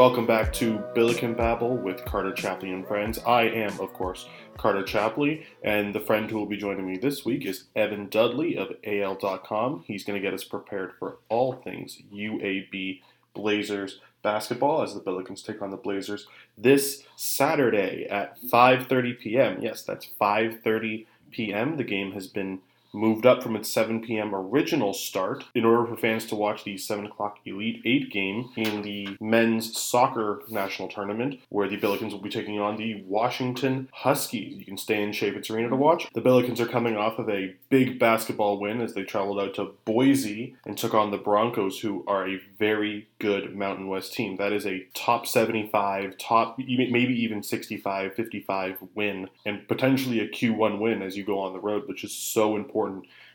Welcome back to Billiken Babble with Carter Chapley and friends. I am, of course, Carter Chapley, and the friend who will be joining me this week is Evan Dudley of AL.com. He's going to get us prepared for all things UAB Blazers basketball as the Billikens take on the Blazers this Saturday at 5:30 p.m. Yes, that's 5:30 p.m. The game has been moved up from its 7 p.m. original start in order for fans to watch the 7 o'clock Elite 8 game in the men's soccer national tournament, where the Billikens will be taking on the Washington Huskies. You can stay in Chaifetz Arena to watch. The Billikens are coming off of a big basketball win as they traveled out to Boise and took on the Broncos, who are a very good Mountain West team. That is a top 75, top maybe even 65, 55 win, and potentially a Q1 win as you go on the road, which is so important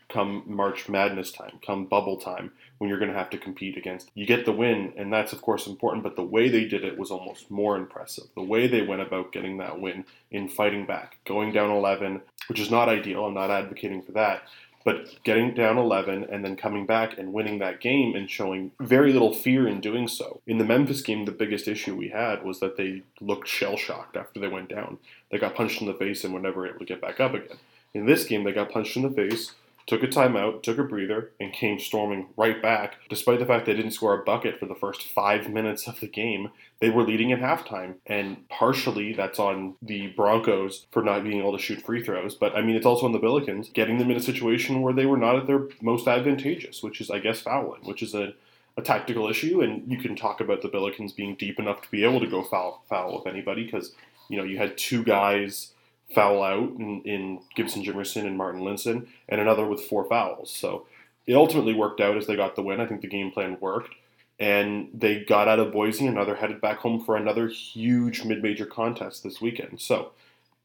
come March Madness time, come bubble time, when you're going to have to compete against. You get the win, and that's of course important, but the way they did it was almost more impressive. The way they went about getting that win in fighting back, going down 11, which is not ideal, I'm not advocating for that, but getting down 11 and then coming back and winning that game and showing very little fear in doing so. In the Memphis game, the biggest issue we had was that they looked shell shocked after they went down. They got punched in the face and were never able to get back up again. In this game, they got punched in the face, took a timeout, took a breather, and came storming right back. Despite the fact they didn't score a bucket for the first five minutes of the game, they were leading at halftime. And partially that's on the Broncos for not being able to shoot free throws. But I mean, it's also on the Billikens getting them in a situation where they were not at their most advantageous, which is, I guess, fouling, which is a a tactical issue, and you can talk about the Billikens being deep enough to be able to go foul foul with anybody because you know you had two guys foul out in, in Gibson Jimerson and Marten Linssen, and another with four fouls. So it ultimately worked out as they got the win. I think the game plan worked. And they got out of Boise and now they're headed back home for another huge mid major contest this weekend. So,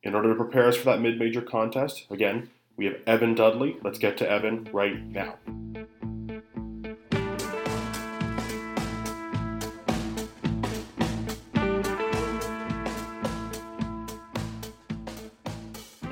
in order to prepare us for that mid major contest, again, we have Evan Dudley. Let's get to Evan right now.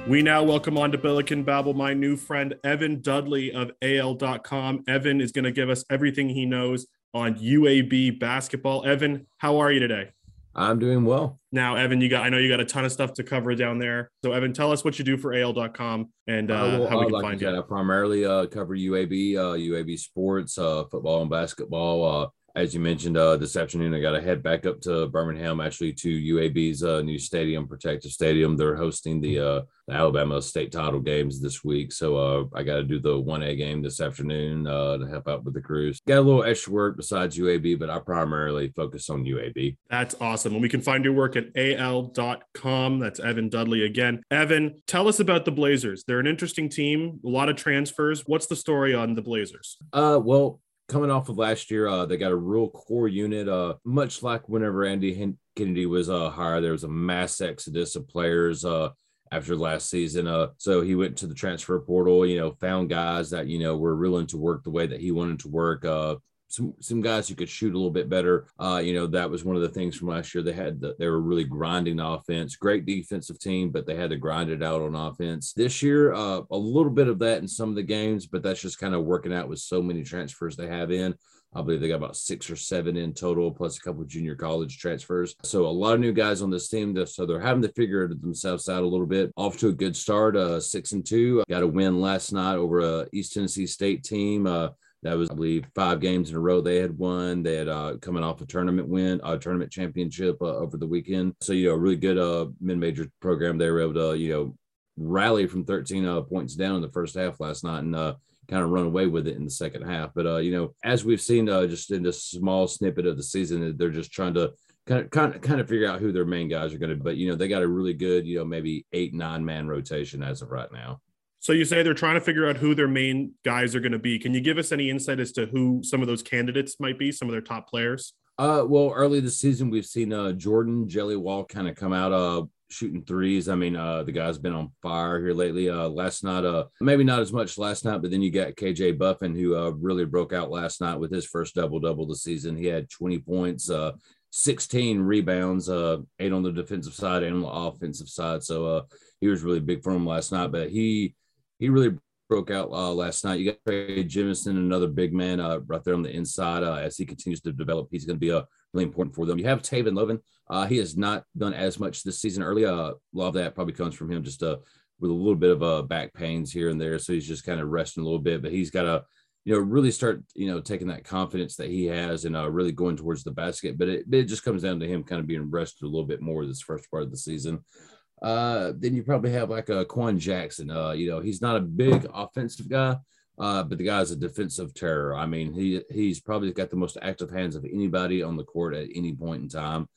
We now welcome on to Billiken Babble my new friend Evan Dudley of AL.com. Evan is going to give us everything he knows on UAB basketball. Evan, how are you today? I'm doing well. Now, Evan, you got I know you got a ton of stuff to cover down there. So, Evan, tell us what you do for AL.com and uh, uh, well, how we can like find you. I primarily uh, cover UAB, uh, UAB sports, uh, football and basketball. As you mentioned uh, this afternoon, I got to head back up to Birmingham, actually to UAB's uh, new stadium, Protective Stadium. They're hosting the, uh, the Alabama state title games this week, so uh, I got to do the one A game this afternoon uh, to help out with the crews. Got a little extra work besides UAB, but I primarily focus on UAB. That's awesome, and we can find your work at al.com. That's Evan Dudley again. Evan, tell us about the Blazers. They're an interesting team, a lot of transfers. What's the story on the Blazers? Uh, well coming off of last year, uh, they got a real core unit. Uh, much like whenever Andy Kennedy was uh, hired, there was a mass exodus of players uh, after last season. Uh, so he went to the transfer portal, you know, found guys that you know were willing to work the way that he wanted to work. Uh, some some guys who could shoot a little bit better. Uh, you know, that was one of the things from last year. They had the, they were really grinding the offense. Great defensive team, but they had to grind it out on offense. This year, uh, a little bit of that in some of the games, but that's just kind of working out with so many transfers they have in. I believe they got about six or seven in total, plus a couple of junior college transfers. So a lot of new guys on this team. So they're having to figure themselves out a little bit. Off to a good start, uh, six and two. Got a win last night over a East Tennessee State team. Uh, that was, I believe, five games in a row they had won. They had uh, coming off a tournament win, a tournament championship uh, over the weekend. So, you know, a really good uh, mid-major program. They were able to, you know, rally from 13 uh, points down in the first half last night and uh, kind of run away with it in the second half. But, uh, you know, as we've seen uh, just in this small snippet of the season, they're just trying to kind of, kind of, kind of figure out who their main guys are going to be. But, you know, they got a really good, you know, maybe eight, nine man rotation as of right now. So you say they're trying to figure out who their main guys are going to be. Can you give us any insight as to who some of those candidates might be, some of their top players? Uh, well, early this season, we've seen uh, Jordan Jelly Wall kind of come out uh, shooting threes. I mean, uh, the guy's been on fire here lately. Uh, last night, uh, maybe not as much last night, but then you got KJ Buffen, who uh, really broke out last night with his first double double the season. He had 20 points, uh, 16 rebounds, uh, eight on the defensive side and on the offensive side. So uh, he was really big for him last night. But he he really broke out uh, last night. You got Trey Jemison, another big man uh, right there on the inside. Uh, as he continues to develop, he's going to be a really important for them. You have Tavin Lovan. Uh, he has not done as much this season early. Uh, a lot of that probably comes from him just uh, with a little bit of uh, back pains here and there. So he's just kind of resting a little bit, but he's got to, you know, really start, you know, taking that confidence that he has and uh, really going towards the basket. But it, it just comes down to him kind of being rested a little bit more this first part of the season. Uh, then you probably have like a Quan Jackson. Uh, you know, he's not a big offensive guy, uh, but the guy's a defensive terror. I mean, he he's probably got the most active hands of anybody on the court at any point in time.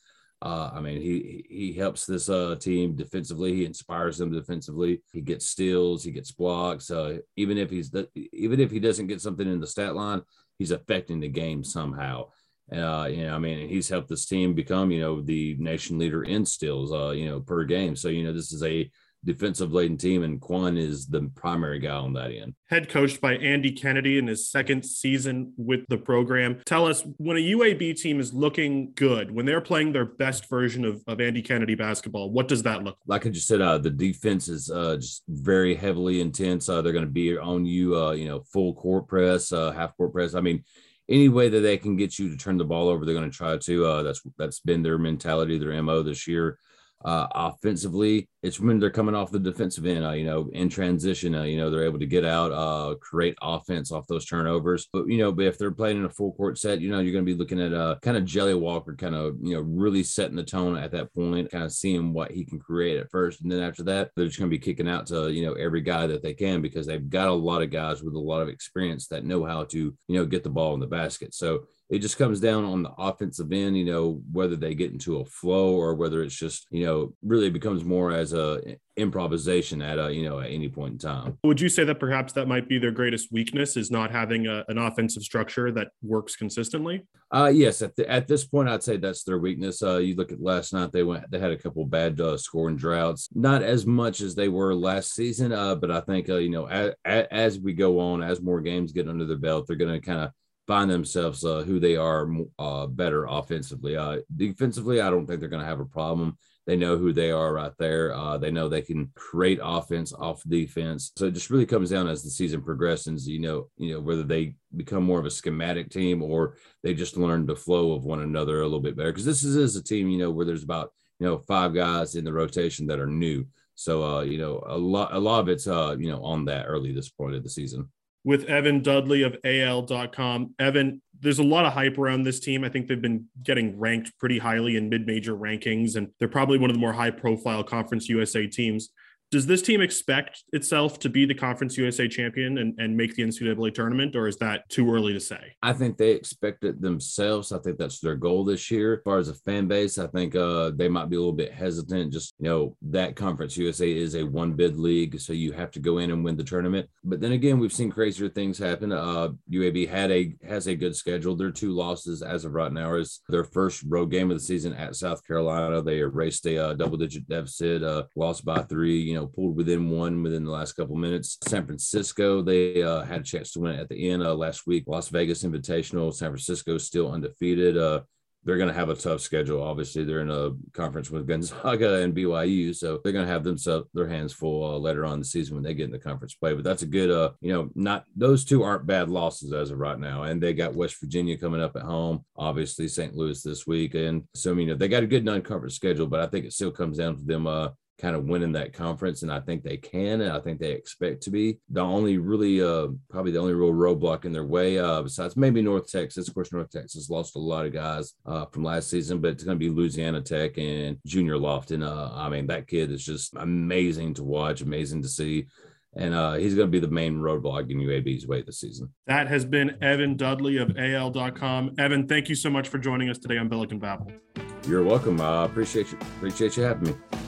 Uh, I mean, he he helps this uh, team defensively. He inspires them defensively. He gets steals. He gets blocks. Uh, even if he's even if he doesn't get something in the stat line, he's affecting the game somehow. Uh, you know, I mean, he's helped this team become, you know, the nation leader in steals, uh, you know, per game. So, you know, this is a defensive laden team, and Quan is the primary guy on that end. Head coached by Andy Kennedy in his second season with the program. Tell us when a UAB team is looking good, when they're playing their best version of, of Andy Kennedy basketball, what does that look like? Like I just said, uh, the defense is uh, just very heavily intense. Uh, they're going to be on you, uh, you know, full court press, uh, half court press. I mean, any way that they can get you to turn the ball over, they're going to try to. Uh, that's that's been their mentality, their mo this year. Uh, offensively, it's when they're coming off the defensive end, uh, you know, in transition, uh, you know, they're able to get out, uh, create offense off those turnovers. But, you know, but if they're playing in a full court set, you know, you're going to be looking at a kind of Jelly Walker, kind of, you know, really setting the tone at that point, kind of seeing what he can create at first. And then after that, they're just going to be kicking out to, you know, every guy that they can because they've got a lot of guys with a lot of experience that know how to, you know, get the ball in the basket. So, it just comes down on the offensive end, you know, whether they get into a flow or whether it's just, you know, really becomes more as a improvisation at a, you know, at any point in time. Would you say that perhaps that might be their greatest weakness is not having a, an offensive structure that works consistently? Uh, yes, at, the, at this point, I'd say that's their weakness. Uh, you look at last night; they went, they had a couple bad uh, scoring droughts, not as much as they were last season. Uh, but I think uh, you know, as, as we go on, as more games get under their belt, they're going to kind of find themselves uh, who they are uh, better offensively. Uh, defensively, I don't think they're going to have a problem. They know who they are right there. Uh, they know they can create offense off defense. So it just really comes down as the season progresses. You know, you know whether they become more of a schematic team or they just learn the flow of one another a little bit better. Because this is, is a team, you know, where there's about you know five guys in the rotation that are new. So uh, you know, a lot a lot of it's uh, you know on that early this point of the season with Evan Dudley of AL.com. Evan, there's a lot of hype around this team. I think they've been getting ranked pretty highly in mid major rankings, and they're probably one of the more high profile Conference USA teams does this team expect itself to be the Conference USA champion and, and make the NCAA tournament, or is that too early to say? I think they expect it themselves. I think that's their goal this year. As far as a fan base, I think uh, they might be a little bit hesitant. Just, you know, that Conference USA is a one bid league, so you have to go in and win the tournament. But then again, we've seen crazier things happen. Uh, UAB had a has a good schedule. Their two losses as of right now is their first road game of the season at South Carolina. They erased a uh, double digit deficit, uh, lost by three. You know, know, pulled within one within the last couple minutes. San Francisco, they uh, had a chance to win at the end uh, last week. Las Vegas Invitational, San Francisco still undefeated. Uh, they're going to have a tough schedule. Obviously, they're in a conference with Gonzaga and BYU, so they're going to have themselves their hands full uh, later on the season when they get in the conference play. But that's a good, uh, you know, not those two aren't bad losses as of right now. And they got West Virginia coming up at home, obviously St. Louis this week, and so you know they got a good non-conference schedule. But I think it still comes down to them uh, kind of winning that conference, and I think they can, and I think they expect to be. The only really, uh, probably the only real roadblock in their way, uh, besides maybe North Texas. Of course, North Texas lost a lot of guys uh, from last season, but it's going to be Louisiana Tech and Junior Lofton. Uh, I mean, that kid is just amazing to watch, amazing to see. And uh, he's going to be the main roadblock in UAB's way this season. That has been Evan Dudley of AL.com. Evan, thank you so much for joining us today on Billiken Babble. You're welcome. I appreciate you. Appreciate you having me.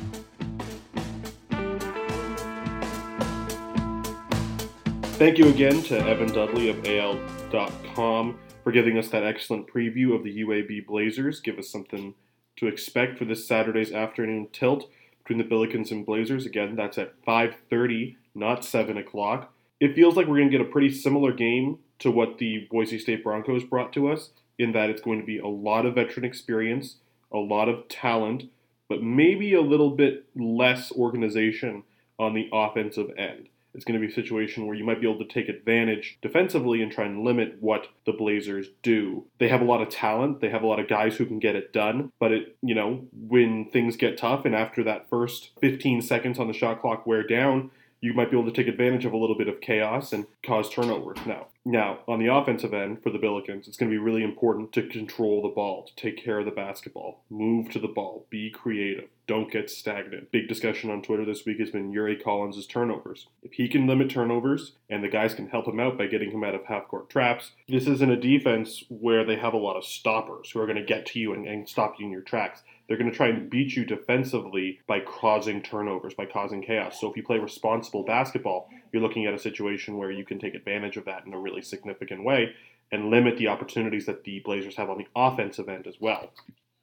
Thank you again to Evan Dudley of AL.com for giving us that excellent preview of the UAB Blazers. Give us something to expect for this Saturday's afternoon tilt between the Billikens and Blazers. Again, that's at 5:30, not 7 o'clock. It feels like we're going to get a pretty similar game to what the Boise State Broncos brought to us, in that it's going to be a lot of veteran experience, a lot of talent, but maybe a little bit less organization on the offensive end. It's going to be a situation where you might be able to take advantage defensively and try and limit what the Blazers do. They have a lot of talent, they have a lot of guys who can get it done, but it, you know, when things get tough and after that first 15 seconds on the shot clock wear down, you might be able to take advantage of a little bit of chaos and cause turnovers. Now, now on the offensive end for the Billikens, it's going to be really important to control the ball, to take care of the basketball, move to the ball, be creative, don't get stagnant. Big discussion on Twitter this week has been Yuri Collins' turnovers. If he can limit turnovers and the guys can help him out by getting him out of half court traps, this isn't a defense where they have a lot of stoppers who are going to get to you and, and stop you in your tracks. They're going to try and beat you defensively by causing turnovers, by causing chaos. So if you play responsible basketball, you're looking at a situation where you can take advantage of that in a really significant way and limit the opportunities that the Blazers have on the offensive end as well.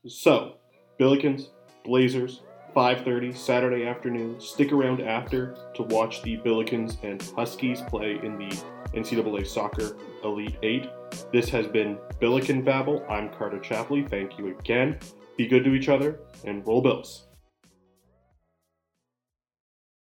So, Billikens, Blazers, 5:30 Saturday afternoon. Stick around after to watch the Billikens and Huskies play in the NCAA Soccer Elite 8. This has been Billiken Babble. I'm Carter Chapley. Thank you again. Be good to each other and roll bills.